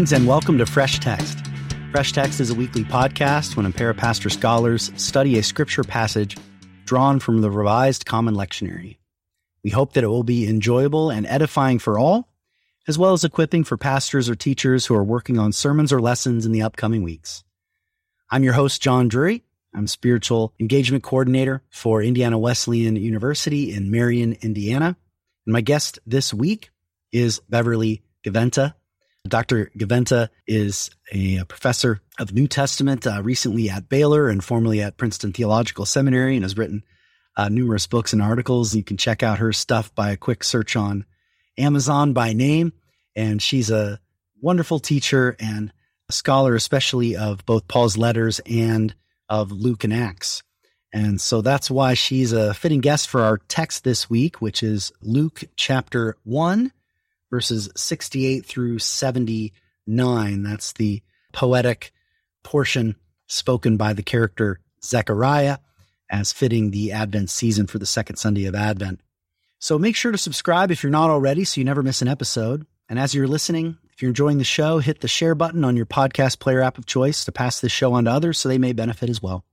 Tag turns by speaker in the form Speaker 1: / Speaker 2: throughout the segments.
Speaker 1: Greetings and welcome to Fresh Text. Fresh Text is a weekly podcast when a pair of Pastor scholars study a scripture passage drawn from the Revised Common Lectionary. We hope that it will be enjoyable and edifying for all, as well as equipping for pastors or teachers who are working on sermons or lessons in the upcoming weeks. I'm your host, John Drury. I'm spiritual engagement coordinator for Indiana Wesleyan University in Marion, Indiana. And my guest this week is Beverly Gaventa. Dr. Gaventa is a professor of New Testament, uh, recently at Baylor and formerly at Princeton Theological Seminary, and has written uh, numerous books and articles. You can check out her stuff by a quick search on Amazon by name. And she's a wonderful teacher and a scholar, especially of both Paul's letters and of Luke and Acts. And so that's why she's a fitting guest for our text this week, which is Luke chapter 1, verses 68 through 79. That's the poetic portion spoken by the character Zechariah as fitting the Advent season for the second Sunday of Advent. So make sure to subscribe if you're not already so you never miss an episode. And as you're listening, if you're enjoying the show, hit the share button on your podcast player app of choice to pass this show on to others so they may benefit as well.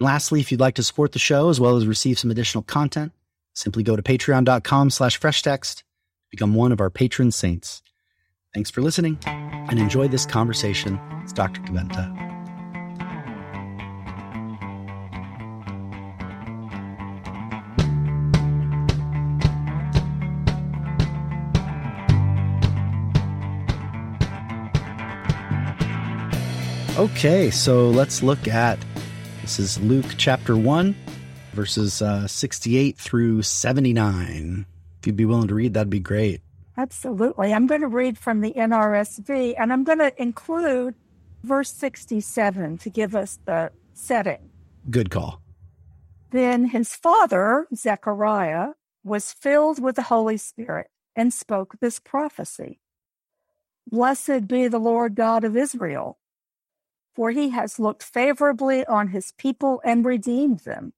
Speaker 1: And lastly, if you'd like to support the show as well as receive some additional content, simply go to patreon.com slash freshtext Become one of our patron saints. Thanks for listening and enjoy this conversation with Dr. Gaventa. Okay, so let's look at this is Luke chapter 1, verses uh, 68 through 79 you'd be willing to read, that'd be great.
Speaker 2: Absolutely. I'm going to read from the NRSV and I'm going to include verse 67 to give us the setting.
Speaker 1: Good call.
Speaker 2: Then his father, Zechariah, was filled with the Holy Spirit and spoke this prophecy Blessed be the Lord God of Israel, for he has looked favorably on his people and redeemed them.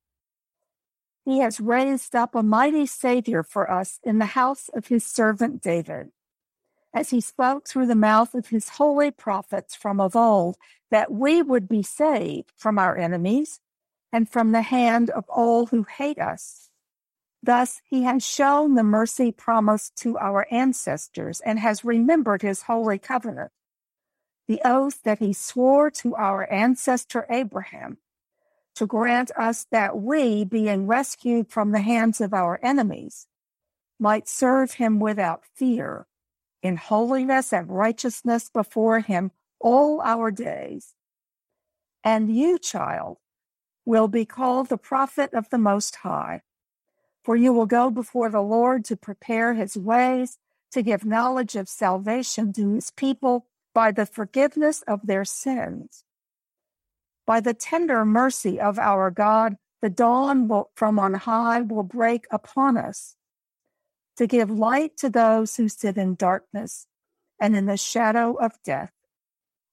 Speaker 2: He has raised up a mighty Savior for us in the house of his servant David, as he spoke through the mouth of his holy prophets from of old, that we would be saved from our enemies and from the hand of all who hate us. Thus he has shown the mercy promised to our ancestors and has remembered his holy covenant, the oath that he swore to our ancestor Abraham to grant us that we, being rescued from the hands of our enemies, might serve him without fear, in holiness and righteousness before him all our days. And you, child, will be called the prophet of the Most High, for you will go before the Lord to prepare his ways, to give knowledge of salvation to his people by the forgiveness of their sins by the tender mercy of our God, the dawn will, from on high will break upon us to give light to those who sit in darkness and in the shadow of death,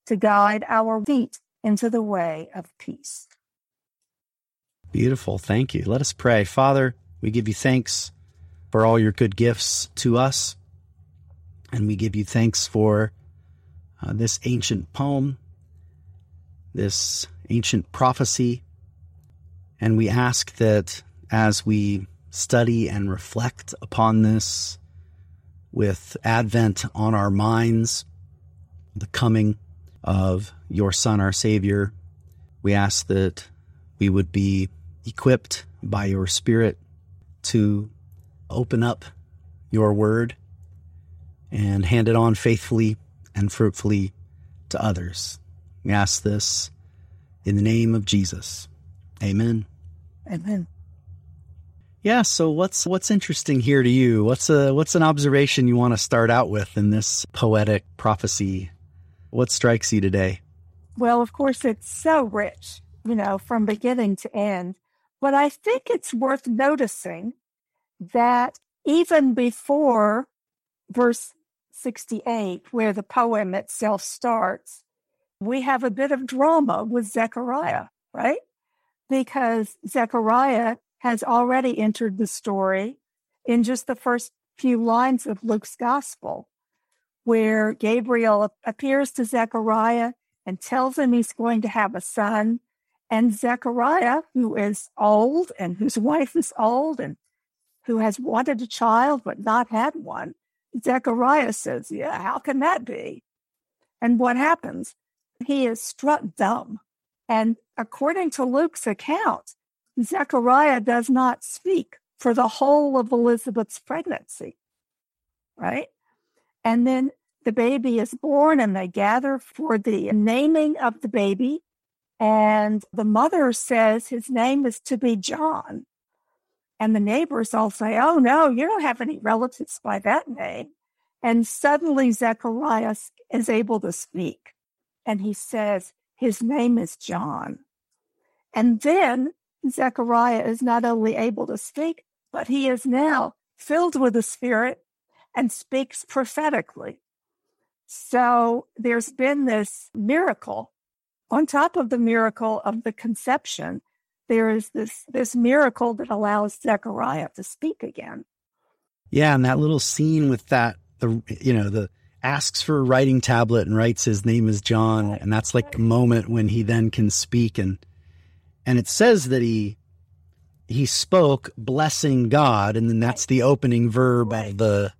Speaker 2: to guide our feet into the way of peace.
Speaker 1: Beautiful. Thank you. Let us pray. Father, we give you thanks for all your good gifts to us. And we give you thanks for uh, this ancient poem, this ancient prophecy. And we ask that as we study and reflect upon this with Advent on our minds, the coming of your Son, our Savior, we ask that we would be equipped by your Spirit to open up your word and hand it on faithfully and fruitfully to others. We ask this in the name of Jesus. Amen.
Speaker 2: Amen.
Speaker 1: Yeah, so what's what's interesting here to you? What's a what's an observation you want to start out with in this poetic prophecy? What strikes you today?
Speaker 2: Well, of course it's so rich, you know, from beginning to end. But I think it's worth noticing that even before verse 68, where the poem itself starts, we have a bit of drama with Zechariah, right? Because Zechariah has already entered the story in just the first few lines of Luke's gospel, where Gabriel appears to Zechariah and tells him he's going to have a son. And Zechariah, who is old and whose wife is old and who has wanted a child but not had one, Zechariah says, Yeah, how can that be? And what happens? He is struck dumb. And according to Luke's account, Zechariah does not speak for the whole of Elizabeth's pregnancy, right? And then the baby is born and they gather for the naming of the baby. And the mother says his name is to be John. And the neighbors all say, Oh, no, you don't have any relatives by that name. And suddenly Zechariah is able to speak. And he says, His name is John. And then Zechariah is not only able to speak, but he is now filled with the Spirit and speaks prophetically. So there's been this miracle. On top of the miracle of the conception, there is this, this miracle that allows Zechariah to speak again.
Speaker 1: Yeah, and that little scene with that, the you know, the asks for a writing tablet and writes his name is John, and that's like the moment when he then can speak. And and it says that he he spoke blessing God, and then that's the opening verb of the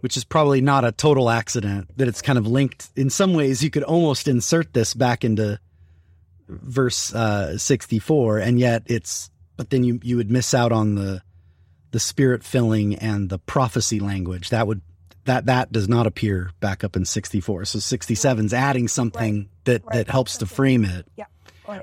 Speaker 1: which is probably not a total accident that it's kind of linked in some ways. You could almost insert this back into verse uh, 64 and yet it's but then you you would miss out on the the spirit filling and the prophecy language. That would that that does not appear back up in 64 so 67 is adding something right. that that helps to frame it.
Speaker 2: Yeah.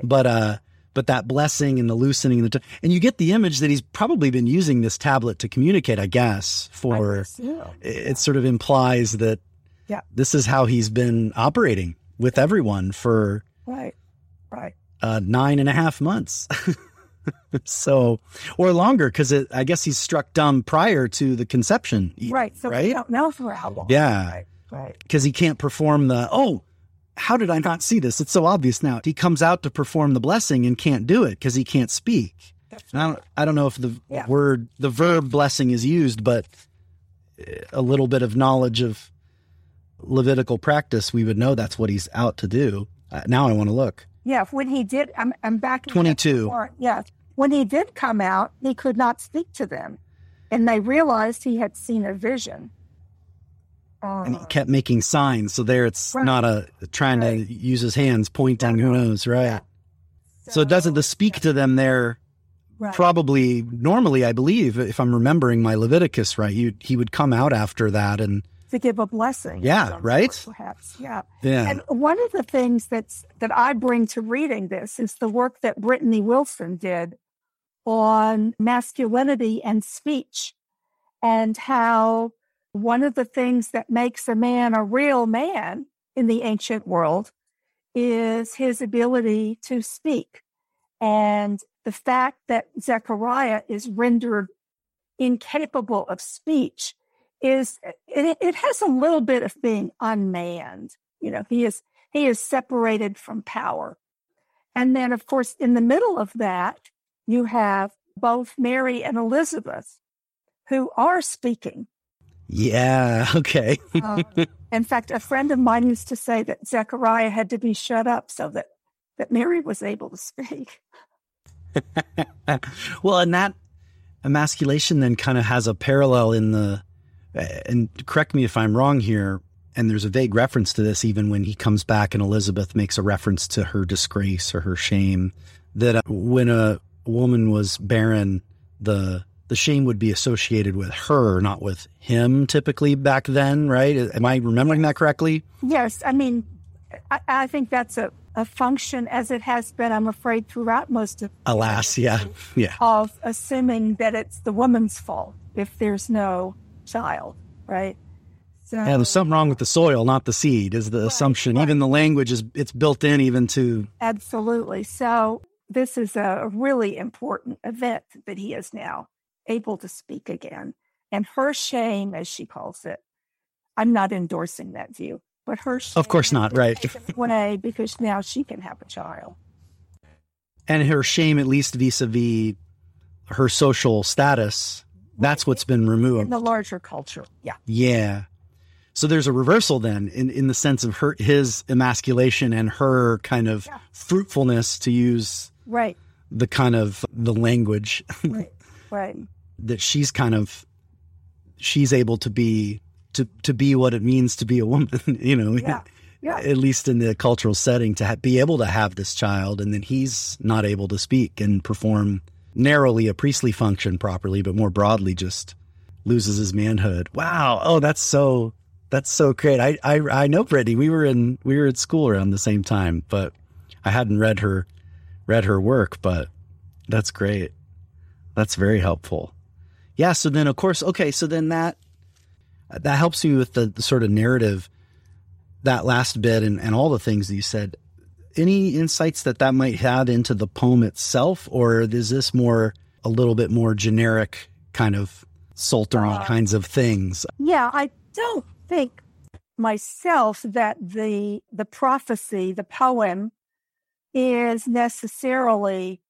Speaker 1: But uh but that blessing and the loosening and the t- and you get the image that he's probably been using this tablet to communicate i guess for
Speaker 2: I yeah.
Speaker 1: it sort of implies that
Speaker 2: yeah.
Speaker 1: this is how he's been operating with everyone for
Speaker 2: right. Right.
Speaker 1: uh, nine and a half months so or longer because i guess he's struck dumb prior to the conception
Speaker 2: right so
Speaker 1: right?
Speaker 2: we don't know for how long
Speaker 1: yeah
Speaker 2: right right
Speaker 1: because he can't perform the oh how did I not see this? It's so obvious now. He comes out to perform the blessing and can't do it because he can't speak. I don't, I don't know if the
Speaker 2: yeah.
Speaker 1: word, the verb blessing is used, but a little bit of knowledge of Levitical practice, we would know that's what he's out to do. Uh, now I want to look.
Speaker 2: Yeah, when he did, I'm, I'm back
Speaker 1: 22.
Speaker 2: Yeah, when he did come out, he could not speak to them. And they realized he had seen a vision
Speaker 1: and he oh. kept making signs. So there, it's
Speaker 2: right.
Speaker 1: not a trying right. to use his hands, pointing. Who knows, right? Yeah. So, so, it doesn't the speak to them there.
Speaker 2: Right.
Speaker 1: Probably normally, I believe, if I'm remembering my Leviticus right, he he would come out after that and
Speaker 2: to give a blessing.
Speaker 1: Yeah, right.
Speaker 2: perhaps, yeah.
Speaker 1: Yeah.
Speaker 2: And one of the things that's that I bring to reading this is the work that Brittany Wilson did on masculinity and speech, and how one of the things that makes a man a real man in the ancient world is his ability to speak. And the fact that Zechariah is rendered incapable of speech is it, it has a little bit of being unmanned. You know, he is he is separated from power. And then of course in the middle of that, you have both Mary and Elizabeth who are speaking
Speaker 1: yeah. Okay.
Speaker 2: uh, in fact, a friend of mine used to say that Zechariah had to be shut up so that that Mary was able to speak.
Speaker 1: well, and that emasculation then kind of has a parallel in the, and correct me if I'm wrong here. And there's a vague reference to this even when he comes back and Elizabeth makes a reference to her disgrace or her shame. That uh, when a woman was barren, the the shame would be associated with her, not with him typically back then, right? Am I remembering that correctly?
Speaker 2: Yes. I mean, I, I think that's a, a function as it has been, I'm afraid, throughout most of
Speaker 1: Alas, yeah. Yeah.
Speaker 2: Of assuming that it's the woman's fault if there's no child, right?
Speaker 1: So, yeah, there's something wrong with the soil, not the seed, is the right, assumption. Right. Even the language is it's built in even to
Speaker 2: Absolutely. So this is a really important event that he is now able to speak again. And her shame, as she calls it, I'm not endorsing that view, but her
Speaker 1: of course not, right?
Speaker 2: Way because now she can have a child,
Speaker 1: and her shame, at least vis-a-vis her social status, that's what's been removed.
Speaker 2: In the larger culture, yeah,
Speaker 1: yeah. So there's a reversal then in, in the sense of her his emasculation and her kind of
Speaker 2: Yeah.
Speaker 1: fruitfulness to use
Speaker 2: Right.
Speaker 1: the kind of the language
Speaker 2: Right. right.
Speaker 1: that she's kind of she's able to be to to be what it means to be a woman you know
Speaker 2: Yeah. Yeah.
Speaker 1: at least in the cultural setting to ha- be able to have this child and then he's not able to speak and perform narrowly a priestly function properly but more broadly just loses his manhood. Wow. Oh that's so that's so great. I i, I know brittany. We were in we were at school around the same time but i hadn't read her read her work but that's great. That's very helpful. Yeah so then of course okay so then that that helps you with the, the sort of narrative that last bit and, and all the things that you said any insights that that might have into the poem itself or is this more a little bit more generic kind of psaltery
Speaker 2: Uh,
Speaker 1: kinds of things
Speaker 2: Yeah, I don't think myself that the the prophecy, the poem, is necessarily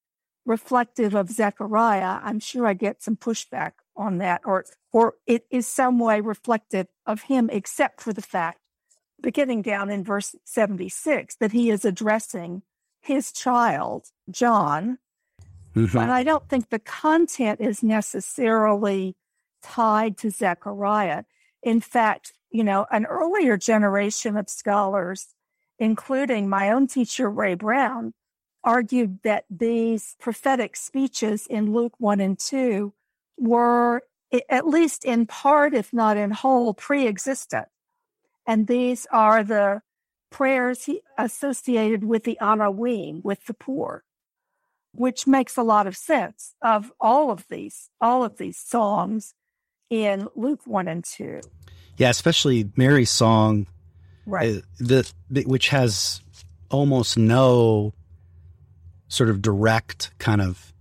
Speaker 2: reflective of Zechariah. I'm sure I get some pushback on that, or or it is some way reflective of him, except for the fact, beginning down in verse 76, that he is addressing his child, John,
Speaker 1: Mhm.
Speaker 2: but I don't think the content is necessarily tied to Zechariah. In fact, you know, an earlier generation of scholars, including my own teacher, Ray Brown, argued that these prophetic speeches in Luke 1 and 2 were, at least in part, if not in whole, pre existent. And these are the prayers he, associated with the Anawim, with the poor which makes a lot of sense of all of these all of these songs in Luke 1 and 2
Speaker 1: yeah especially mary's song
Speaker 2: right
Speaker 1: uh, the, which has almost no sort of direct kind of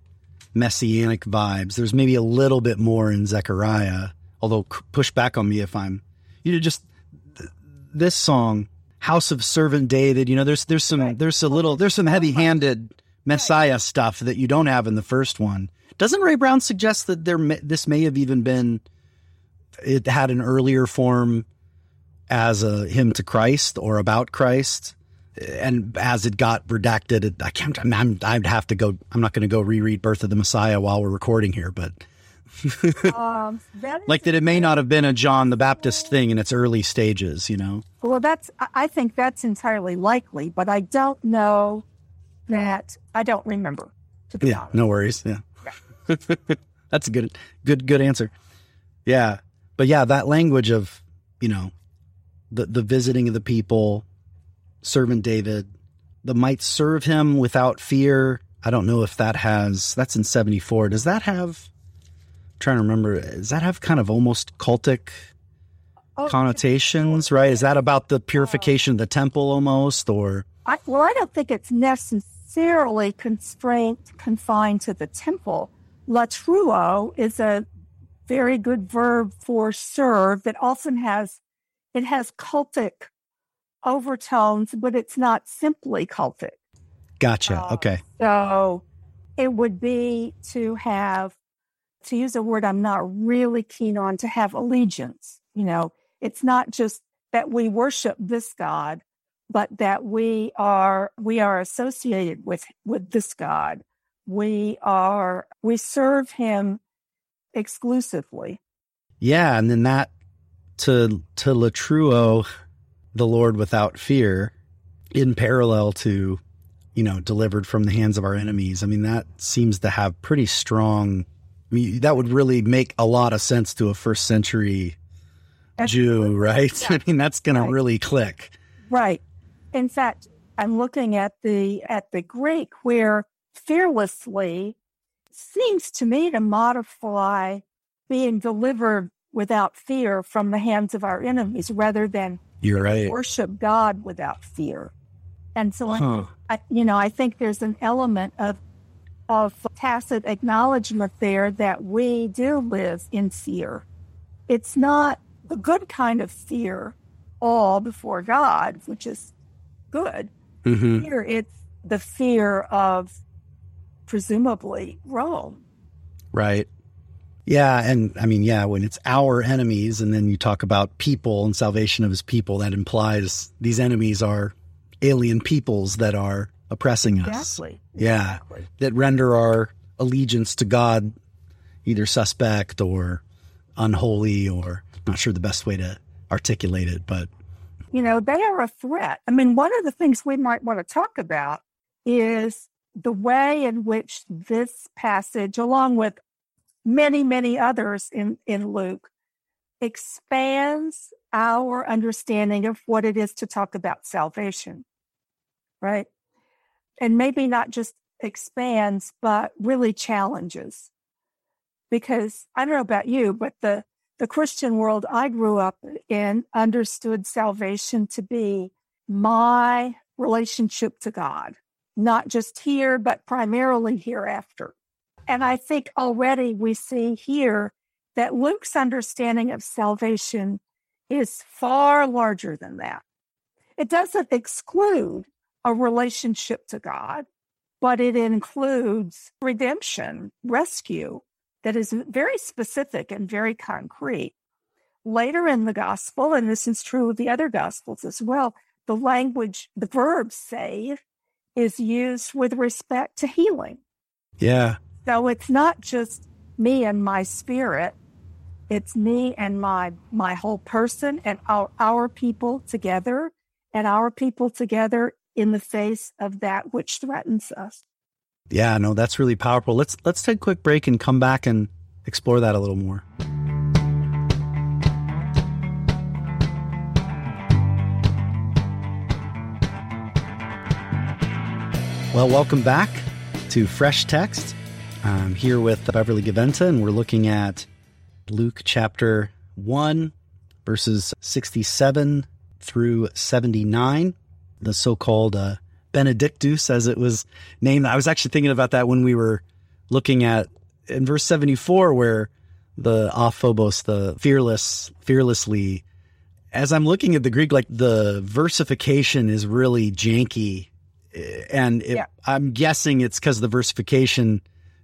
Speaker 1: messianic vibes. There's maybe a little bit more in Zechariah, although push back on me if I'm you know just this song House of Servant David, you know there's there's some
Speaker 2: Right.
Speaker 1: there's a little there's some heavy-handed Messiah stuff that you don't have in the first one. Doesn't Ray Brown suggest that there may, this may have even been it had an earlier form as a hymn to Christ or about Christ. And as it got redacted, it, I can't. I'm, I'd have to go. I'm not going to go reread "Birth of the Messiah" while we're recording here, but
Speaker 2: um,
Speaker 1: like that, it may not have been a John the Baptist thing in its early stages. You know,
Speaker 2: Well, that's, I- think that's entirely likely, but I don't know that, I don't remember. To be
Speaker 1: yeah,
Speaker 2: honest.
Speaker 1: no worries. Yeah, that's a good, good, good answer. Yeah, but yeah, that language of you know, the the visiting of the people, servant David, the might serve him without fear. I don't know if that has that's in seventy four. Does that have? Trying to remember. Does that have kind of almost cultic
Speaker 2: Oh,
Speaker 1: connotations? Right? Is that about the purification of the temple almost, or
Speaker 2: I, well, I don't think it's necessarily constrained, confined to the temple. latreuo is a very good verb for serve that often has, it has cultic overtones, but it's not simply cultic.
Speaker 1: gotcha?
Speaker 2: Uh,
Speaker 1: okay,
Speaker 2: So it would be to have, to use a word I'm not really keen on, to have allegiance. You know, it's not just that we worship this God, but that we are we are associated with with this God. We are we serve Him exclusively.
Speaker 1: yeah, and then that to to latreuo, the Lord without fear, in parallel to you know delivered from the hands of our enemies. I mean, that seems to have pretty strong. I mean, that would really make a lot of sense to a first century Jew, right? I mean, that's going
Speaker 2: Right.
Speaker 1: to really click.
Speaker 2: Right. In fact, I'm looking at the at the Greek where fearlessly seems to me to modify being delivered without fear from the hands of our enemies rather than
Speaker 1: You're right.
Speaker 2: worship God without fear. And so I,
Speaker 1: Huh.
Speaker 2: I you know, I think there's an element of of tacit acknowledgement there that we do live in fear. It's not the good kind of fear, all before God, which is good.
Speaker 1: hmm
Speaker 2: Here, it's the fear of presumably Rome.
Speaker 1: Right. Yeah. And I mean, yeah, when it's our enemies and then you talk about people and salvation of his people, that implies these enemies are alien peoples that are oppressing us.
Speaker 2: Exactly.
Speaker 1: Yeah.
Speaker 2: Exactly.
Speaker 1: That render our allegiance to God either suspect or unholy or not sure the best way to articulate it, but
Speaker 2: You know, they are a threat. I mean, one of the things we might want to talk about is the way in which this passage, along with many, many others in, in Luke, expands our understanding of what it is to talk about salvation, right? And maybe not just expands, but really challenges. Because I don't know about you, but the, the Christian world I grew up in understood salvation to be my relationship to God, not just here, but primarily hereafter. And I think already we see here that Luke's understanding of salvation is far larger than that. It doesn't exclude a relationship to God, but it includes redemption, rescue that is very specific and very concrete. Later in the gospel, and this is true of the other gospels as well, the language, the verb save is used with respect to healing.
Speaker 1: yeah.
Speaker 2: So it's not just me and my spirit. It's me and my my whole person and our, our people together and our people together in the face of that which threatens us.
Speaker 1: Yeah, no, that's really powerful. Let's let's take a quick break and come back and explore that a little more. Well, welcome back to Fresh Text. I'm here with Beverly Gaventa, and we're looking at Luke chapter 1, verses 67 through 79, the so called uh, Benedictus, as it was named. I was actually thinking about that when we were looking at in verse 74, where the aphobos, the fearless, fearlessly, as I'm looking at the Greek, like the versification is really janky. eh, And it,
Speaker 2: Yeah.
Speaker 1: I'm guessing it's because the versification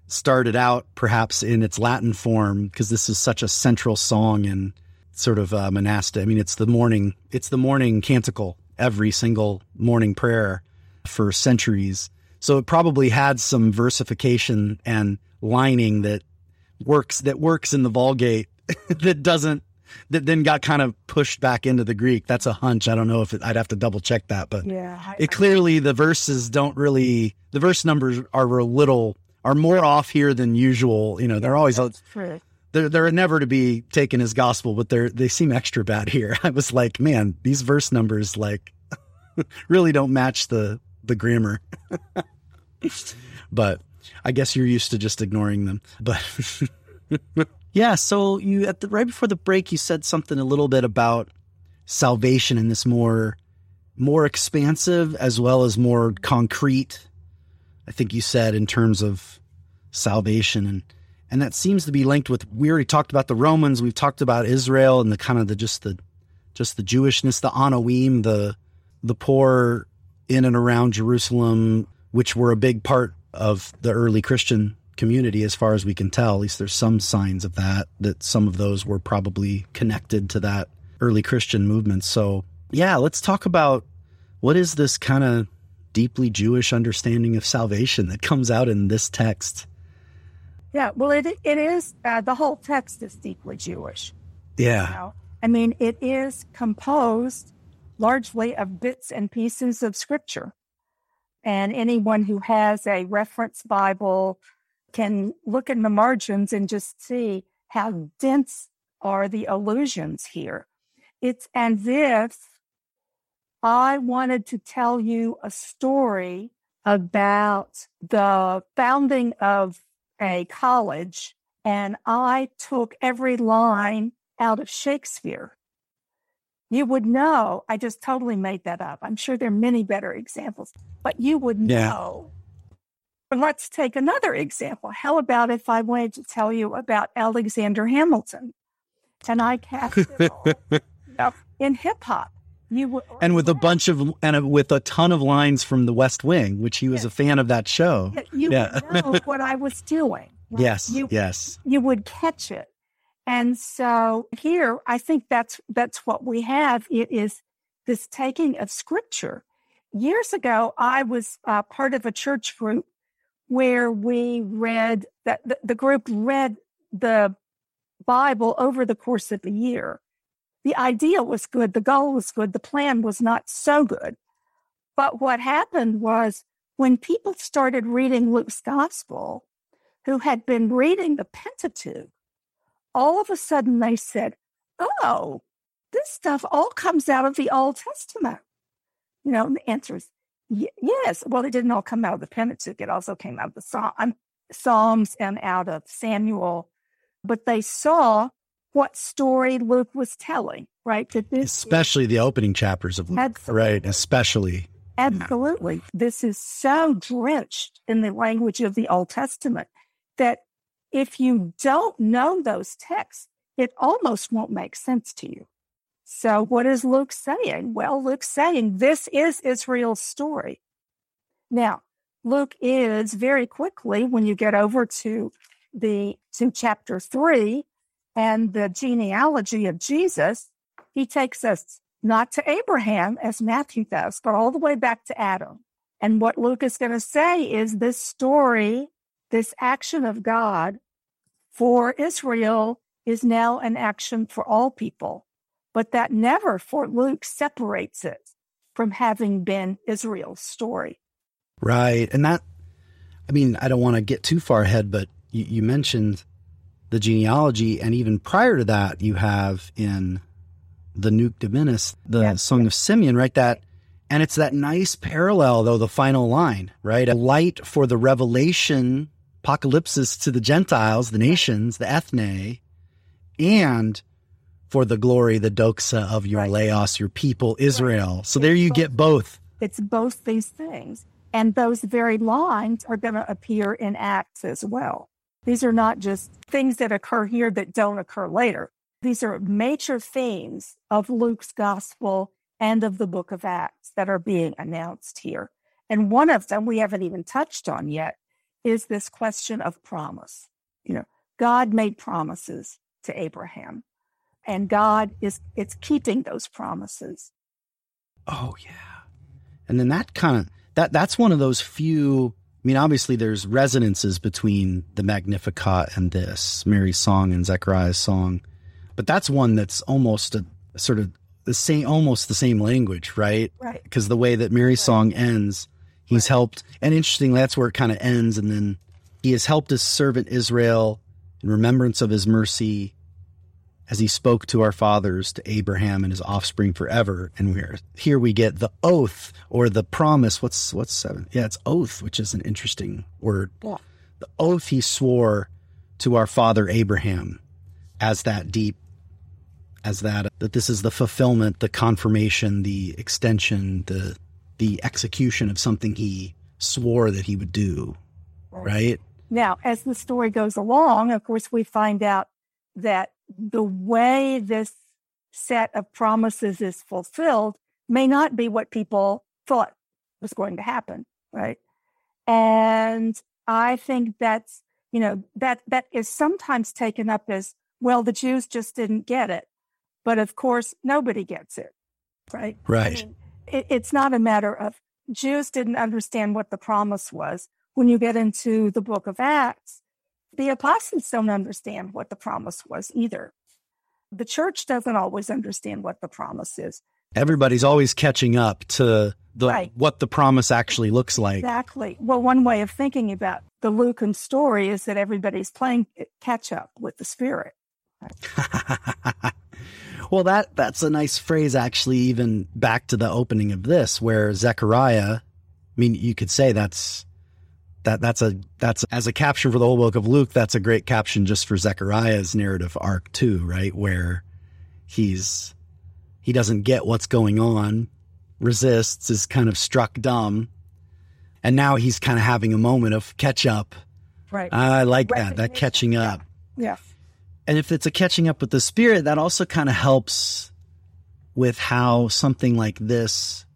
Speaker 1: started out perhaps in its Latin form, because this is such a central song and sort of uh, monastic. I mean, it's the morning, it's the morning canticle, every single morning prayer for centuries. So it probably had some versification and lining that works that works in the Vulgate that doesn't that then got kind of pushed back into the Greek. That's a hunch. I don't know if it, I'd have to double check that, but
Speaker 2: Yeah.
Speaker 1: It clearly the verses don't really the verse numbers are a little are more off here than usual. You know, they're always
Speaker 2: that's true.
Speaker 1: They're they're never to be taken as gospel, but they're they seem extra bad here. I was like, man, these verse numbers like really don't match the the grammar. but I guess you're used to just ignoring them. But yeah, so you at the right before the break you said something a little bit about salvation in this more more expansive as well as more concrete. I think you said in terms of salvation and and that seems to be linked with we already talked about the Romans, we've talked about Israel and the kind of the just the just the Jewishness, the Anawim, the the poor in and around Jerusalem, which were a big part of the early Christian community as far as we can tell. At least there's some signs of that, that some of those were probably connected to that early Christian movement. So yeah, let's talk about what is this kind of deeply Jewish understanding of salvation that comes out in this text.
Speaker 2: Yeah. Well, it it is uh, the whole text is deeply Jewish.
Speaker 1: Yeah.
Speaker 2: You know? I mean, it is composed largely of bits and pieces of scripture. And anyone who has a reference Bible can look in the margins and just see how dense are the allusions here. It's as if I wanted to tell you a story about the founding of a college, and I took every line out of Shakespeare. You would know, I just totally made that up. I'm sure there are many better examples, but you would
Speaker 1: Yeah.
Speaker 2: know. But let's take another example. How about if I wanted to tell you about Alexander Hamilton and I cast it all up in hip hop? You
Speaker 1: and with a bunch of and a, with a ton of lines from The West Wing, which he was
Speaker 2: Yeah.
Speaker 1: a fan of that show.
Speaker 2: you
Speaker 1: Yeah.
Speaker 2: know what I was doing.
Speaker 1: Yes, you, yes.
Speaker 2: You would catch it. And so here, I think that's that's what we have. It is this taking of scripture. Years ago, I was uh, part of a church group where we read that the, the group read the Bible over the course of a year. The idea was good, the goal was good, the plan was not so good. But what happened was when people started reading Luke's gospel, who had been reading the Pentateuch, all of a sudden they said, Oh, this stuff all comes out of the Old Testament. You know, the answer is yes. Well, it didn't all come out of the Pentateuch. It also came out of the Psalms and out of Samuel. But they saw what story Luke was telling, right?
Speaker 1: That this especially is, the opening chapters of Luke, absolutely. right? Especially.
Speaker 2: Absolutely. This is so drenched in the language of the Old Testament that if you don't know those texts, it almost won't make sense to you. So, what is Luke saying? Well, Luke's saying this is Israel's story. Now, Luke is very quickly, when you get over to the to chapter three and the genealogy of Jesus, he takes us not to Abraham as Matthew does, but all the way back to Adam. And what Luke is going to say is this story, this action of God for Israel is now an action for all people, but that never for Luke separates it from having been Israel's story.
Speaker 1: Right. And that, I mean, I don't want to get too far ahead, but you, you mentioned the genealogy. And even prior to that, you have in the Nunc Dimittis, the yes. Song of Simeon, right? That, and it's that nice parallel, though, the final line, right? A light for the revelation, apocalypsis to the Gentiles, the nations, the ethne, and for the glory, the doxa of your right. laos, your people, Israel. Right. So it's there you both, get both.
Speaker 2: It's both these things. And those very lines are going to appear in Acts as well. These are not just things that occur here that don't occur later. These are major themes of Luke's gospel and of the book of Acts that are being announced here. And one of them we haven't even touched on yet is this question of promise. You know, God made promises to Abraham, and God is it's keeping those promises.
Speaker 1: Oh yeah. And then that kind of that that's one of those few I mean, obviously, there's resonances between the Magnificat and this Mary's song and Zechariah's song, but that's one that's almost a, sort of the same, almost the same language, right?
Speaker 2: Right.
Speaker 1: Because the way that Mary's right. song ends, he's right. helped, and interestingly, that's where it kind of ends, and then he has helped his servant Israel in remembrance of his mercy as he spoke to our fathers, to Abraham and his offspring forever. And we're here we get the oath or the promise. What's what's seven? Yeah, it's oath, which is an interesting word. Yeah. The oath he swore to our father Abraham as that deep as that that this is the fulfillment, the confirmation, the extension, the the execution of something he swore that he would do. Right. right?
Speaker 2: Now, as the story goes along, of course, we find out that the way this set of promises is fulfilled may not be what people thought was going to happen, right? And I think that's, you know, that that is sometimes taken up as, well, the Jews just didn't get it. But of course, nobody gets it, right?
Speaker 1: Right. I mean,
Speaker 2: it, it's not a matter of Jews didn't understand what the promise was. When you get into the book of Acts, the apostles don't understand what the promise was either. The church doesn't always understand what the promise is.
Speaker 1: Everybody's always catching up to the right. what the promise actually looks like.
Speaker 2: Exactly. Well, one way of thinking about the Lucan story is that everybody's playing catch up with the Spirit.
Speaker 1: Right? well, that that's a nice phrase, actually. Even back to the opening of this, where Zechariah. I mean, you could say that's that that's a that's as a caption for the whole book of Luke. That's a great caption just for Zechariah's narrative arc too, right? Where he's he doesn't get what's going on, resists, is kind of struck dumb, and now he's kind of having a moment of catch up.
Speaker 2: Right.
Speaker 1: Ah, I like that that catching up.
Speaker 2: Yeah. yeah.
Speaker 1: And if it's a catching up with the spirit, that also kind of helps with how something like this,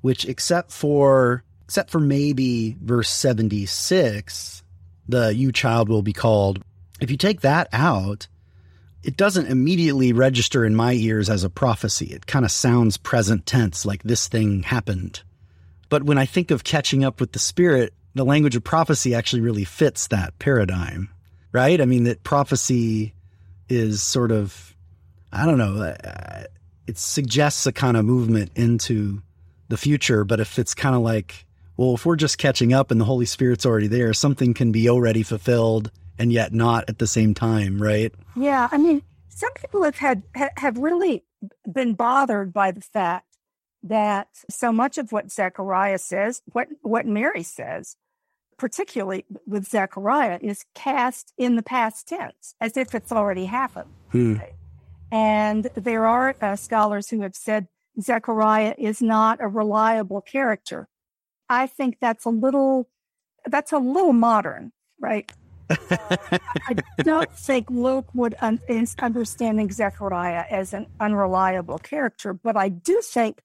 Speaker 1: which except for except for maybe verse 76, the you child will be called. If you take that out, it doesn't immediately register in my ears as a prophecy. It kind of sounds present tense, like this thing happened. But when I think of catching up with the Spirit, the language of prophecy actually really fits that paradigm, right? I mean, that prophecy is sort of, I don't know, uh, it suggests a kind of movement into the future. But if it's kind of like, well, if we're just catching up and the Holy Spirit's already there, something can be already fulfilled and yet not at the same time, right?
Speaker 2: Yeah, I mean, some people have had have really been bothered by the fact that so much of what Zechariah says, what what Mary says, particularly with Zechariah, is cast in the past tense, as if it's already happened. Hmm. And there are uh, scholars who have said Zechariah is not a reliable character. I think that's a little that's a little modern, right? I don't think Luke would un- is understanding Zechariah as an unreliable character, but I do think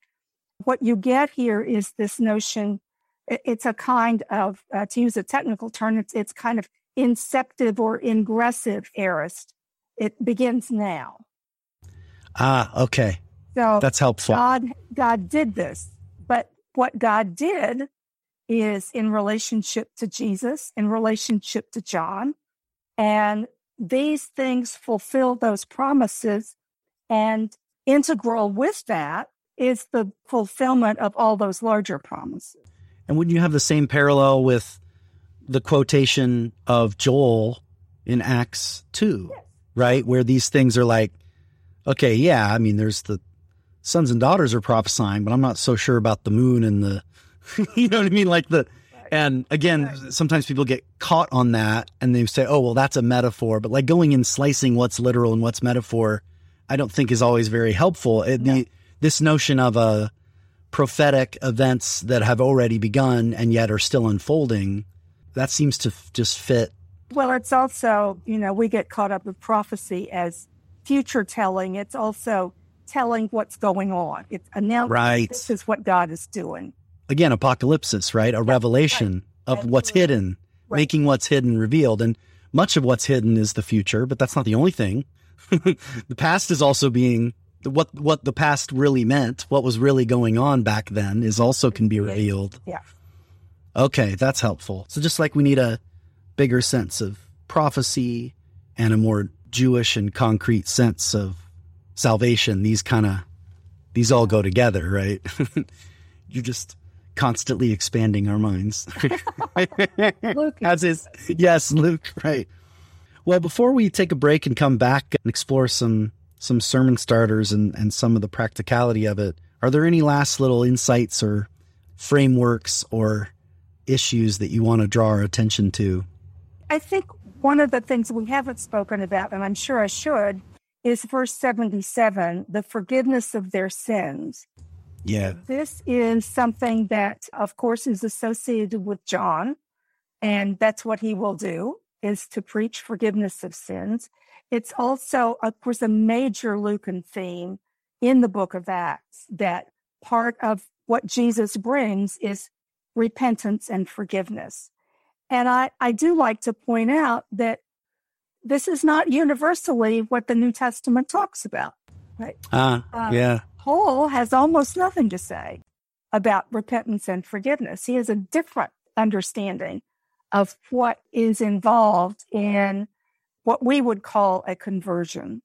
Speaker 2: what you get here is this notion. It's a kind of, uh, to use a technical term, it's, it's kind of inceptive or ingressive aorist. It begins now.
Speaker 1: Ah, okay. So that's helpful.
Speaker 2: God, God did this, what God did is in relationship to Jesus, in relationship to John. And these things fulfill those promises. And integral with that is the fulfillment of all those larger promises.
Speaker 1: And wouldn't you have the same parallel with the quotation of Joel in Acts 2, yes. right? Where these things are like, okay, yeah, I mean, there's the sons and daughters are prophesying, but I'm not so sure about the moon and the you know what I mean? Like the, and again, sometimes people get caught on that and they say, oh, well, that's a metaphor. But like going and slicing what's literal and what's metaphor, I don't think is always very helpful. It, the, this notion of a uh, prophetic events that have already begun and yet are still unfolding, that seems to f- just fit.
Speaker 2: Well, it's also, you know, we get caught up with prophecy as future telling. It's also telling what's going on. It's announcing right. this is what God is doing
Speaker 1: again, apocalypsis, right? A revelation right. of what's hidden, right. making what's hidden revealed. And much of what's hidden is the future, but that's not the only thing. the past is also being what what the past really meant, what was really going on back then is also can be revealed.
Speaker 2: Yeah.
Speaker 1: Okay, that's helpful. So just like we need a bigger sense of prophecy and a more Jewish and concrete sense of salvation, these kind of these all go together, right? You're just constantly expanding our minds.
Speaker 2: Luke.
Speaker 1: As is, yes, Luke, right. Well, before we take a break and come back and explore some some sermon starters and, and some of the practicality of it, are there any last little insights or frameworks or issues that you want to draw our attention to?
Speaker 2: I think one of the things we haven't spoken about, and I'm sure I should, is verse 77 the forgiveness of their sins.
Speaker 1: Yeah.
Speaker 2: This is something that, of course, is associated with John. And that's what he will do is to preach forgiveness of sins. It's also, of course, a major Lucan theme in the book of Acts that part of what Jesus brings is repentance and forgiveness. And I, I do like to point out that this is not universally what the New Testament talks about. Right.
Speaker 1: Ah, uh, yeah.
Speaker 2: Paul has almost nothing to say about repentance and forgiveness. He has a different understanding of what is involved in what we would call a conversion.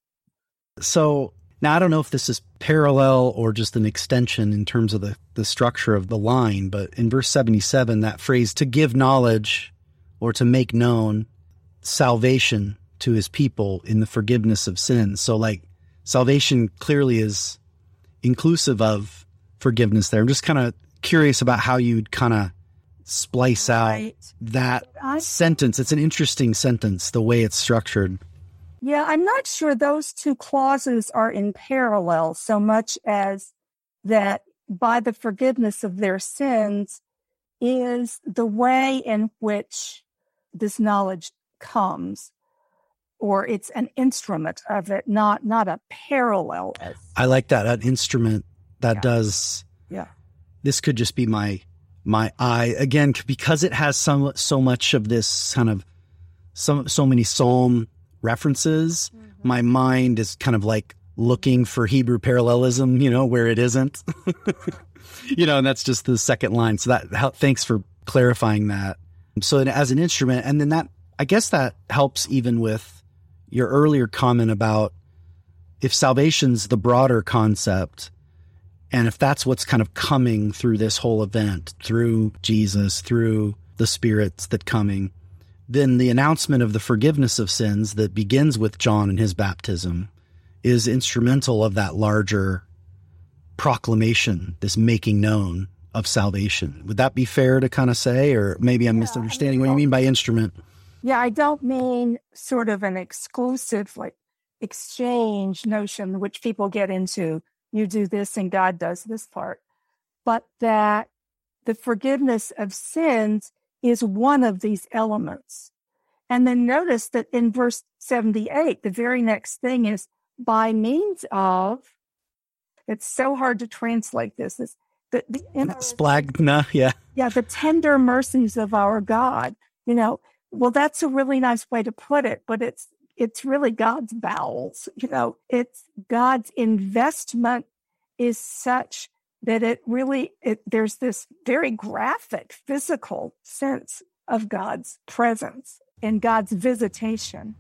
Speaker 1: So now I don't know if this is parallel or just an extension in terms of the, the structure of the line, but in verse 77, that phrase to give knowledge or to make known salvation to his people in the forgiveness of sins. So like salvation clearly is inclusive of forgiveness there. I'm just kind of curious about how you'd kind of splice out right. that I, sentence. It's an interesting sentence, the way it's structured.
Speaker 2: Yeah, I'm not sure those two clauses are in parallel so much as that by the forgiveness of their sins is the way in which this knowledge comes or it's an instrument of it, not not a parallel.
Speaker 1: I like that an instrument that yeah. does.
Speaker 2: Yeah,
Speaker 1: this could just be my my eye again because it has some so much of this kind of so so many psalm references, mm-hmm. my mind is kind of like looking for Hebrew parallelism, you know, where it isn't. you know, and that's just the second line. So that thanks for clarifying that. So as an instrument, and then that I guess that helps even with your earlier comment about if salvation's the broader concept, and if that's what's kind of coming through this whole event, through Jesus, through the spirits that coming, then the announcement of the forgiveness of sins that begins with John and his baptism is instrumental of that larger proclamation, this making known of salvation. Would that be fair to kind of say, or maybe I'm yeah, misunderstanding what you mean by instrument?
Speaker 2: Yeah, I don't mean sort of an exclusive like exchange notion which people get into. You do this and God does this part, but that the forgiveness of sins is one of these elements. And then notice that in verse 78, the very next thing is by means of, it's so hard to translate this. It's the, the
Speaker 1: splanchna, yeah.
Speaker 2: Yeah, the tender mercies of our God. You know, well, that's a really nice way to put it, but it's it's really God's bowels. You know, it's God's investment is such that it really it, there's this very graphic physical sense of God's presence and God's visitation.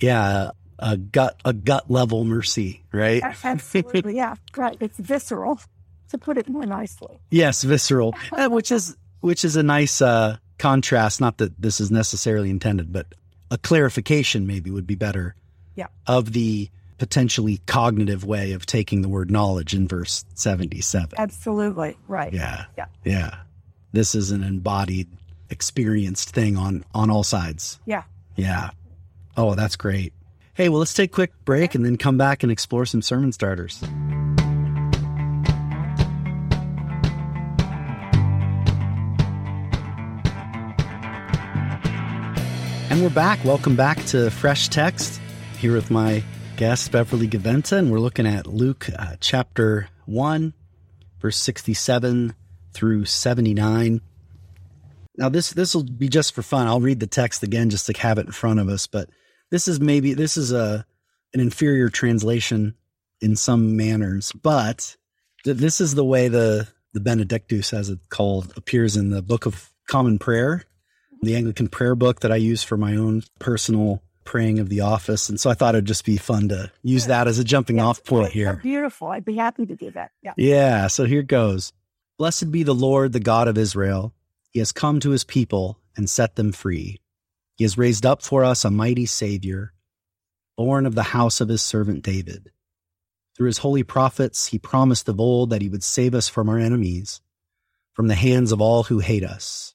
Speaker 1: Yeah, a gut a gut level mercy, right?
Speaker 2: Absolutely, yeah, right. It's visceral, to put it more nicely.
Speaker 1: Yes, visceral, which is which is a nice uh, contrast. Not that this is necessarily intended, but a clarification maybe would be better.
Speaker 2: Yeah.
Speaker 1: Of the potentially cognitive way of taking the word knowledge in verse 77.
Speaker 2: Absolutely. Right.
Speaker 1: Yeah.
Speaker 2: Yeah.
Speaker 1: Yeah. This is an embodied, experienced thing on on all sides.
Speaker 2: Yeah.
Speaker 1: Yeah. Oh, that's great. Hey, well, let's take a quick break and then come back and explore some sermon starters. And we're back. Welcome back to Fresh Text here with my guest, Beverly Gaventa. And we're looking at Luke uh, chapter 1, verse 67 through 79. Now, this this will be just for fun. I'll read the text again just to have it in front of us. But this is maybe this is a an inferior translation in some manners, but this is the way the the Benedictus, as it's called, appears in the Book of Common Prayer the Anglican prayer book that I use for my own personal praying of the office. And so I thought it'd just be fun to use that as a jumping yes, off point oh, here.
Speaker 2: Beautiful. I'd be happy to do that. Yeah.
Speaker 1: Yeah. So here goes. Blessed be the Lord, the God of Israel. He has come to his people and set them free. He has raised up for us a mighty Savior, born of the house of his servant David. Through his holy prophets, he promised of old that he would save us from our enemies, from the hands of all who hate us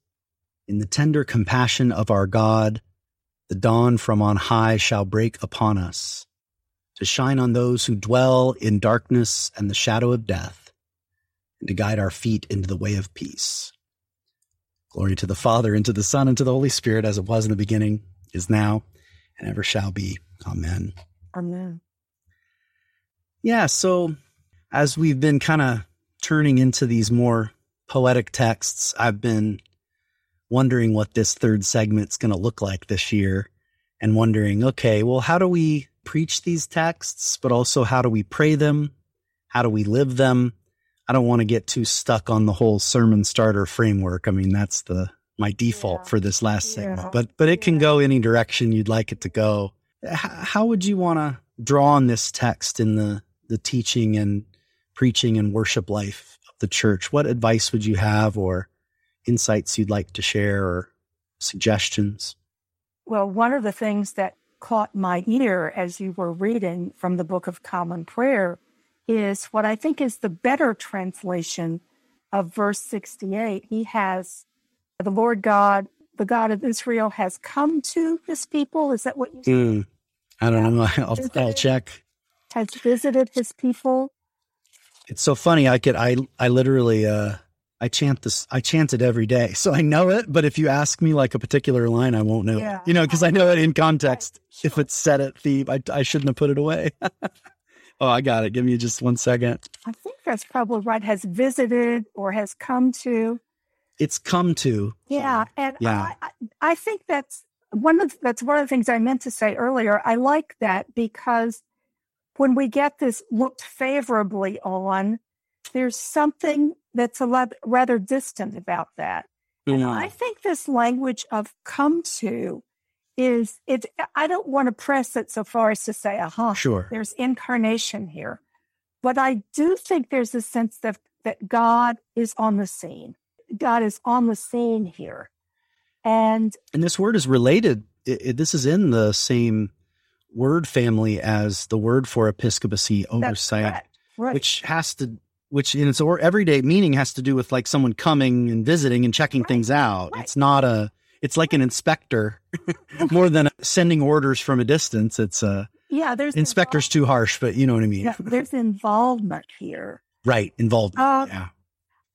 Speaker 1: in the tender compassion of our God, the dawn from on high shall break upon us, to shine on those who dwell in darkness and the shadow of death, and to guide our feet into the way of peace. Glory to the Father, and to the Son, and to the Holy Spirit, as it was in the beginning, is now, and ever shall be. Amen.
Speaker 2: Amen.
Speaker 1: Yeah, so as we've been kind of turning into these more poetic texts, I've been wondering what this third segment's going to look like this year and wondering, okay, well, how do we preach these texts, but also how do we pray them? How do we live them? I don't want to get too stuck on the whole sermon starter framework. I mean, that's the my default yeah. for this last segment, yeah. but but it can go any direction you'd like it to go. H- how would you want to draw on this text in the the teaching and preaching and worship life of the church? What advice would you have, or insights you'd like to share or suggestions?
Speaker 2: Well, one of the things that caught my ear as you were reading from the Book of Common Prayer is what I think is the better translation of verse 68. He has the Lord God, the God of Israel has come to his people. Is that what you said?
Speaker 1: Mm, I don't know. I'll, I'll check.
Speaker 2: Has visited his people.
Speaker 1: It's so funny. I could, I, I literally, uh, I chant this, I chant it every day. So I know it. But if you ask me like a particular line, I won't know
Speaker 2: Yeah.
Speaker 1: it, you know, cause I know it in context. If it's set at theme, I, I shouldn't have put it away. oh, I got it. Give me just one second.
Speaker 2: I think that's probably right. Has visited or has come to.
Speaker 1: It's come to.
Speaker 2: Yeah, and
Speaker 1: Yeah.
Speaker 2: I, I, I think that's one of that's one of the things I meant to say earlier. I like that because when we get this looked favorably on, there's something that's a lot rather distant about that. And I think this language of come to is it. I don't want to press it so far as to say, aha,
Speaker 1: Sure.
Speaker 2: there's incarnation here. But I do think there's a sense that, that God is on the scene. God is on the scene here. And
Speaker 1: And this word is related. It, it- this is in the same word family as the word for episcopacy, oversight.
Speaker 2: Right.
Speaker 1: which has to, which in its or everyday meaning has to do with like someone coming and visiting and checking
Speaker 2: Right,
Speaker 1: things out.
Speaker 2: right.
Speaker 1: It's not a, it's like an inspector more than sending orders from a distance. It's a
Speaker 2: yeah, there's
Speaker 1: inspector's too harsh, but you know what I mean?
Speaker 2: yeah, there's involvement here.
Speaker 1: Right. involvement.
Speaker 2: Uh,
Speaker 1: yeah.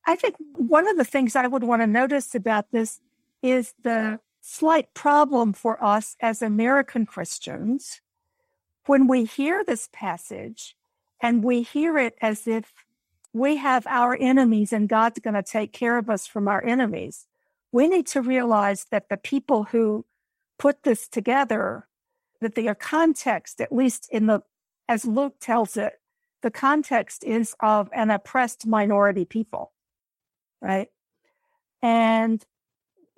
Speaker 2: I think one of the things I would want to notice about this is the slight problem for us as American Christians when we hear this passage and we hear it as if we have our enemies and God's going to take care of us from our enemies. We need to realize that the people who put this together, that their context, at least in the, as Luke tells it, the context is of an oppressed minority people, right? And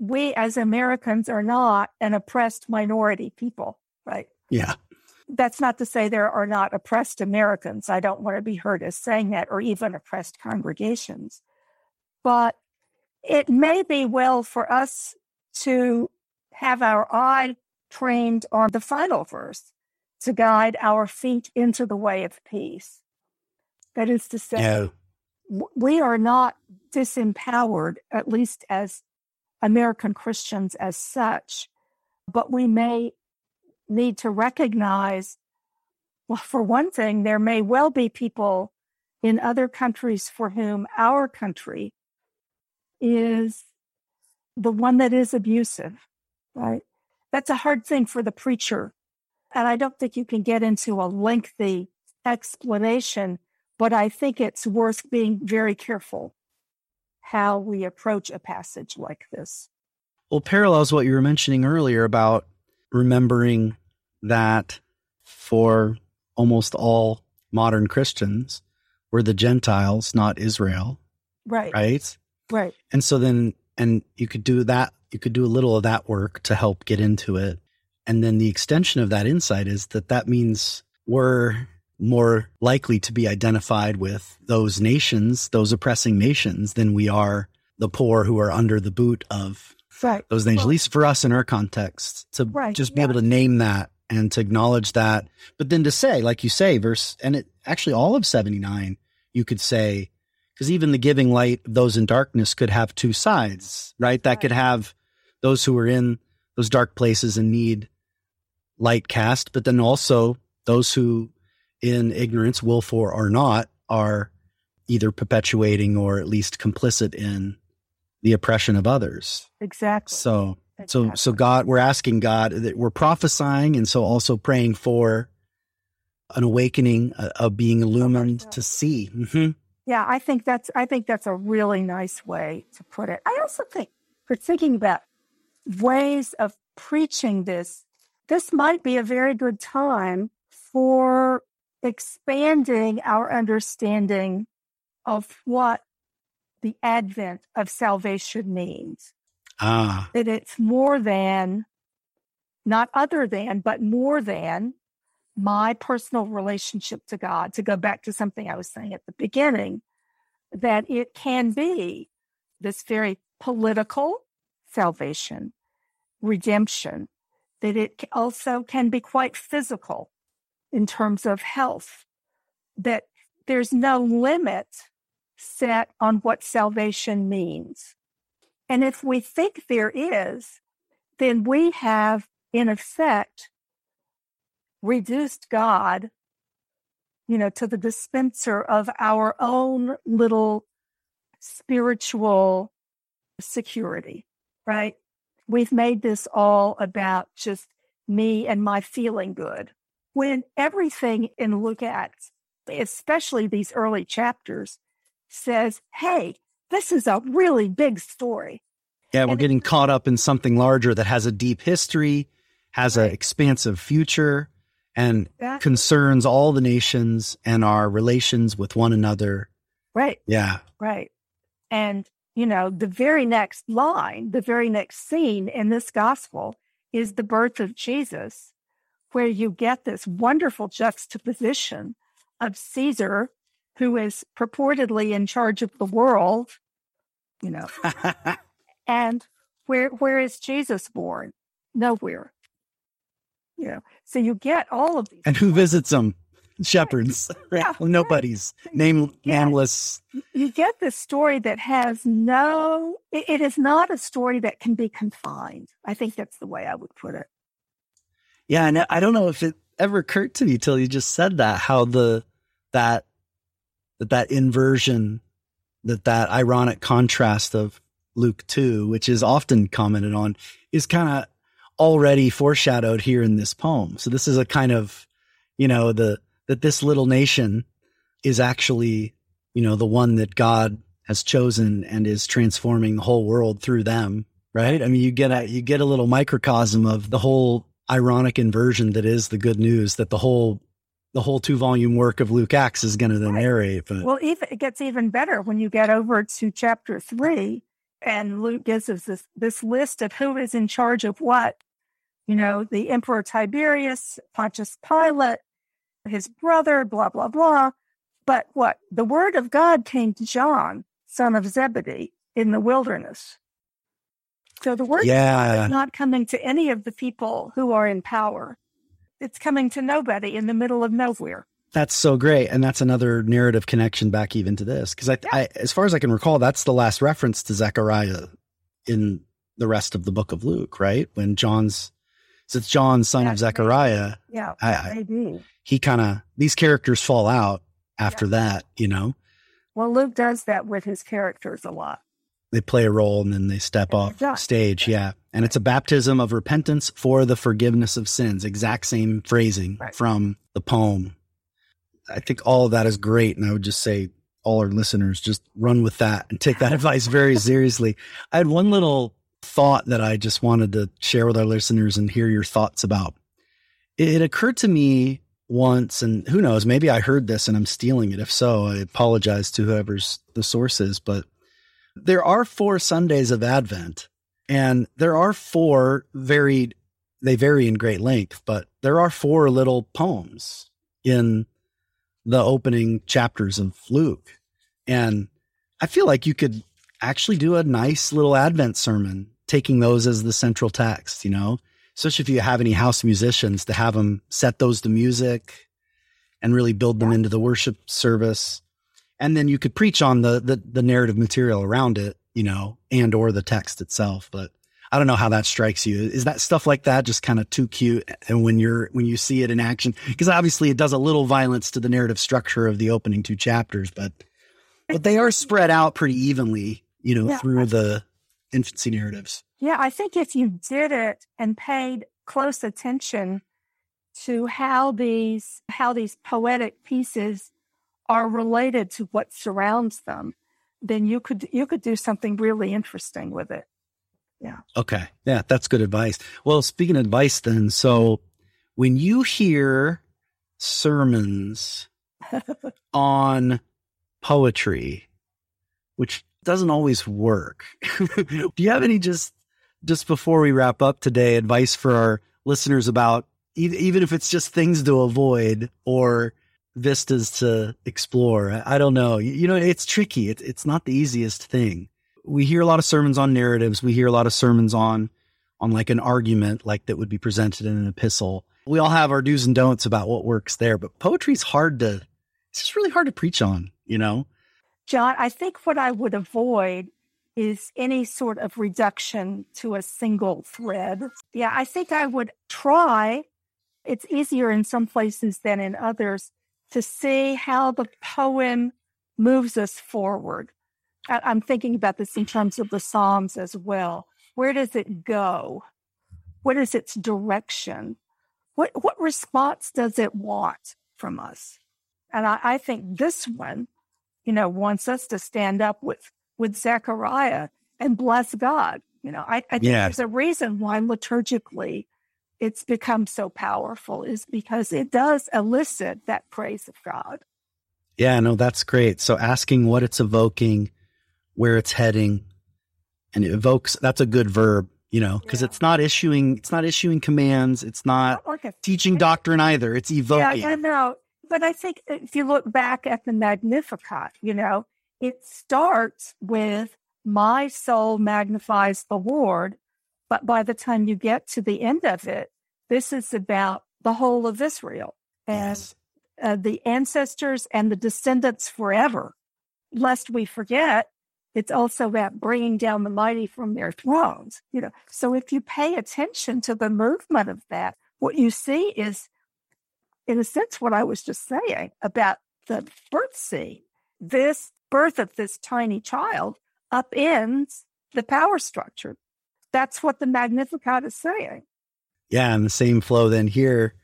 Speaker 2: we as Americans are not an oppressed minority people, right?
Speaker 1: Yeah.
Speaker 2: That's not to say there are not oppressed Americans. I don't want to be heard as saying that, or even oppressed congregations. But it may be well for us to have our eye trained on the final verse to guide our feet into the way of peace. That is to say, we are not disempowered, at least as American Christians as such, but we may need to recognize, well, for one thing, there may well be people in other countries for whom our country is the one that is abusive, right? That's a hard thing for the preacher. And I don't think you can get into a lengthy explanation, but I think it's worth being very careful how we approach a passage like this.
Speaker 1: Well, parallels what you were mentioning earlier about remembering that for almost all modern Christians, we're the Gentiles, not Israel,
Speaker 2: Right.
Speaker 1: right?
Speaker 2: Right.
Speaker 1: And so then, and you could do that, you could do a little of that work to help get into it. And then the extension of that insight is that that means we're more likely to be identified with those nations, those oppressing nations, than we are the poor who are under the boot of
Speaker 2: Right.
Speaker 1: those nations,
Speaker 2: Well-
Speaker 1: at least for us in our context, to
Speaker 2: Right,
Speaker 1: just be
Speaker 2: yeah.
Speaker 1: able to name that and to acknowledge that. But then to say, like you say, verse, and it actually all of 79, you could say, because even the giving light of those in darkness could have two sides, right? That could have those who are in those dark places and need light cast, but then also those who in ignorance, willful or not, are either perpetuating or at least complicit in the oppression of others.
Speaker 2: Exactly.
Speaker 1: So, so, so God, we're asking God that we're prophesying and so also praying for an awakening of being illumined to see. Mhm.
Speaker 2: Yeah, I think that's I think that's a really nice way to put it. I also think for thinking about ways of preaching this, this might be a very good time for expanding our understanding of what the advent of salvation means.
Speaker 1: Ah,
Speaker 2: That it's more than, not other than, but more than my personal relationship to God. To go back to something I was saying at the beginning, that it can be this very political salvation, redemption, that it also can be quite physical in terms of health, that there's no limit set on what salvation means. And if we think there is, then we have, in effect, reduced God, you know, to the dispenser of our own little spiritual security, right? We've made this all about just me and my feeling good. When everything in Luke Acts, especially these early chapters, says, hey, this is a really big story.
Speaker 1: Yeah, we're
Speaker 2: And-
Speaker 1: getting caught up in something larger that has a deep history, has an expansive future, and
Speaker 2: Exactly.
Speaker 1: concerns all the nations and our relations with one another.
Speaker 2: Right,
Speaker 1: Yeah.
Speaker 2: right. And, you know, the very next line, the very next scene in this gospel is the birth of Jesus, where you get this wonderful juxtaposition of Caesar, who is purportedly in charge of the world, you know, And where where is Jesus born? Nowhere. You know, so you get all of these.
Speaker 1: and who visits them? Shepherds.
Speaker 2: Yeah,
Speaker 1: Well, Nobody's. Name
Speaker 2: Yeah.
Speaker 1: nameless.
Speaker 2: You get this story that has no. It, it is not a story that can be confined. I think that's the way I would put it.
Speaker 1: Yeah, and I don't know if it ever occurred to me till you just said that how the that that that inversion that that ironic contrast of Luke 2 which is often commented on is kind of already foreshadowed here in this poem. So this is a kind of you know the that this little nation is actually you know the one that God has chosen and is transforming the whole world through them, right? I mean you get a you get a little microcosm of the whole ironic inversion that is the good news that the whole the whole two volume work of Luke Acts is going to then narrate. But
Speaker 2: Well, even, it gets even better when you get over to chapter three, and Luke gives us this this list of who is in charge of what. You know, the Emperor Tiberius, Pontius Pilate, his brother, blah blah blah. But what the word of God came to John, son of Zebedee, in the wilderness. So the word
Speaker 1: yeah,
Speaker 2: is not coming to any of the people who are in power. It's coming to nobody in the middle of nowhere.
Speaker 1: that's so great, and that's another narrative connection back even to this because I, I, as far as I can recall, that's the last reference to Zechariah in the rest of the book of Luke, right? When John's, so it's John, son of Zechariah.
Speaker 2: Yeah,
Speaker 1: I, I,
Speaker 2: maybe.
Speaker 1: he kind of these characters fall out after that, you know.
Speaker 2: Well, Luke does that with his characters a lot.
Speaker 1: They play a role and then they step off
Speaker 2: their
Speaker 1: stage. Yeah. And it's a baptism of repentance for the forgiveness of sins. Exact same phrasing
Speaker 2: Right.
Speaker 1: from the poem. I think all of that is great. And I would just say, all our listeners, just run with that and take that advice very seriously. I had one little thought that I just wanted to share with our listeners and hear your thoughts about. It, it occurred to me once, and who knows, maybe I heard this and I'm stealing it. If so, I apologize to whoever's the source is, but there are four Sundays of Advent, and there are four varied, they vary in great length, but there are four little poems in the opening chapters of Luke. And I feel like you could actually do a nice little Advent sermon, taking those as the central text, you know, especially if you have any house musicians to have them set those to music and really build them into the worship service and then you could preach on the, the the narrative material around it you know and or the text itself but i don't know how that strikes you is that stuff like that just kind of too cute and when you're when you see it in action because obviously it does a little violence to the narrative structure of the opening two chapters but but they are spread out pretty evenly you know
Speaker 2: Yeah.
Speaker 1: through the infancy narratives
Speaker 2: Yeah, I think if you did it and paid close attention to how these how these poetic pieces are related to what surrounds them, then you could you could do something really interesting with it. Yeah.
Speaker 1: Okay. Yeah, that's good advice. Well, speaking of advice, then, so when you hear sermons on poetry, which doesn't always work, do you have any just just before we wrap up today advice for our listeners about even if it's just things to avoid or vistas to explore? I, don't know. You, you know, it's tricky. It's it's not the easiest thing we hear a lot of sermons on narratives. We hear a lot of sermons on on like an argument like that would be presented in an epistle. We all have our do's and don'ts about what works there, but poetry's hard to it's just really hard to preach on, you know?
Speaker 2: John, I think what I would avoid is any sort of reduction to a single thread. Yeah, I think I would try. It's easier in some places than in others to see how the poem moves us forward. I'm thinking about this in terms of the Psalms as well. Where does it go? What is its direction? What, what response does it want from us? And I, I think this one, you know, wants us to stand up with, with Zechariah and bless God. You know, I, I think yeah. there's a reason why liturgically it's become so powerful is because it does elicit that praise of God.
Speaker 1: Yeah, no, that's great. So asking what it's evoking, where it's heading, and it evokes that's a good verb, you know, because yeah. it's not issuing it's not issuing commands, it's not teaching doctrine either. It's evoking.
Speaker 2: Yeah, I know. But I think if you look back at the Magnificat, you know, it starts with my soul magnifies the Lord. But by the time you get to the end of it, this is about the whole of Israel. And yes uh, the ancestors and the descendants forever. Lest we forget, it's also about bringing down the mighty from their thrones. You know, so if you pay attention to the movement of that, what you see is, in a sense, what I was just saying about the birth scene. This birth of this tiny child upends the power structure. That's what the Magnificat is saying.
Speaker 1: Yeah, and the same flow then here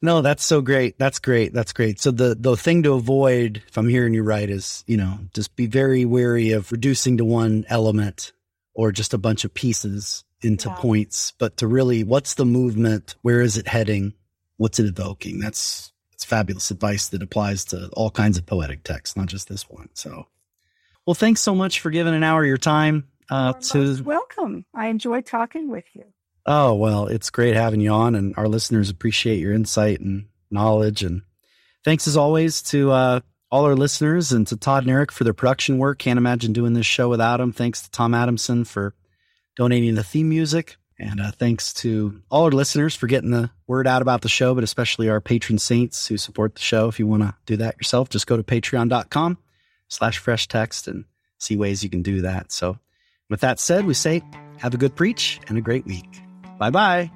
Speaker 1: no, that's so great. That's great. That's great. So the the thing to avoid, if I'm hearing you right, is you know just be very wary of reducing to one element or just a bunch of pieces into yeah. points, but to really, what's the movement? Where is it heading? What's it evoking? That's it's fabulous advice that applies to all kinds of poetic texts, not just this one. So, well, thanks so much for giving an hour of your time.
Speaker 2: Uh, to welcome. I enjoyed talking with you.
Speaker 1: Oh, well, it's great having you on, and our listeners appreciate your insight and knowledge. And thanks as always to uh, all our listeners and to Todd and Eric for their production work. Can't imagine doing this show without them. Thanks to Tom Adamson for donating the theme music. And uh, thanks to all our listeners for getting the word out about the show, but especially our patron saints who support the show. If you want to do that yourself, just go to patreon.com slash fresh text and see ways you can do that. So with that said, we say have a good preach and a great week. Bye bye.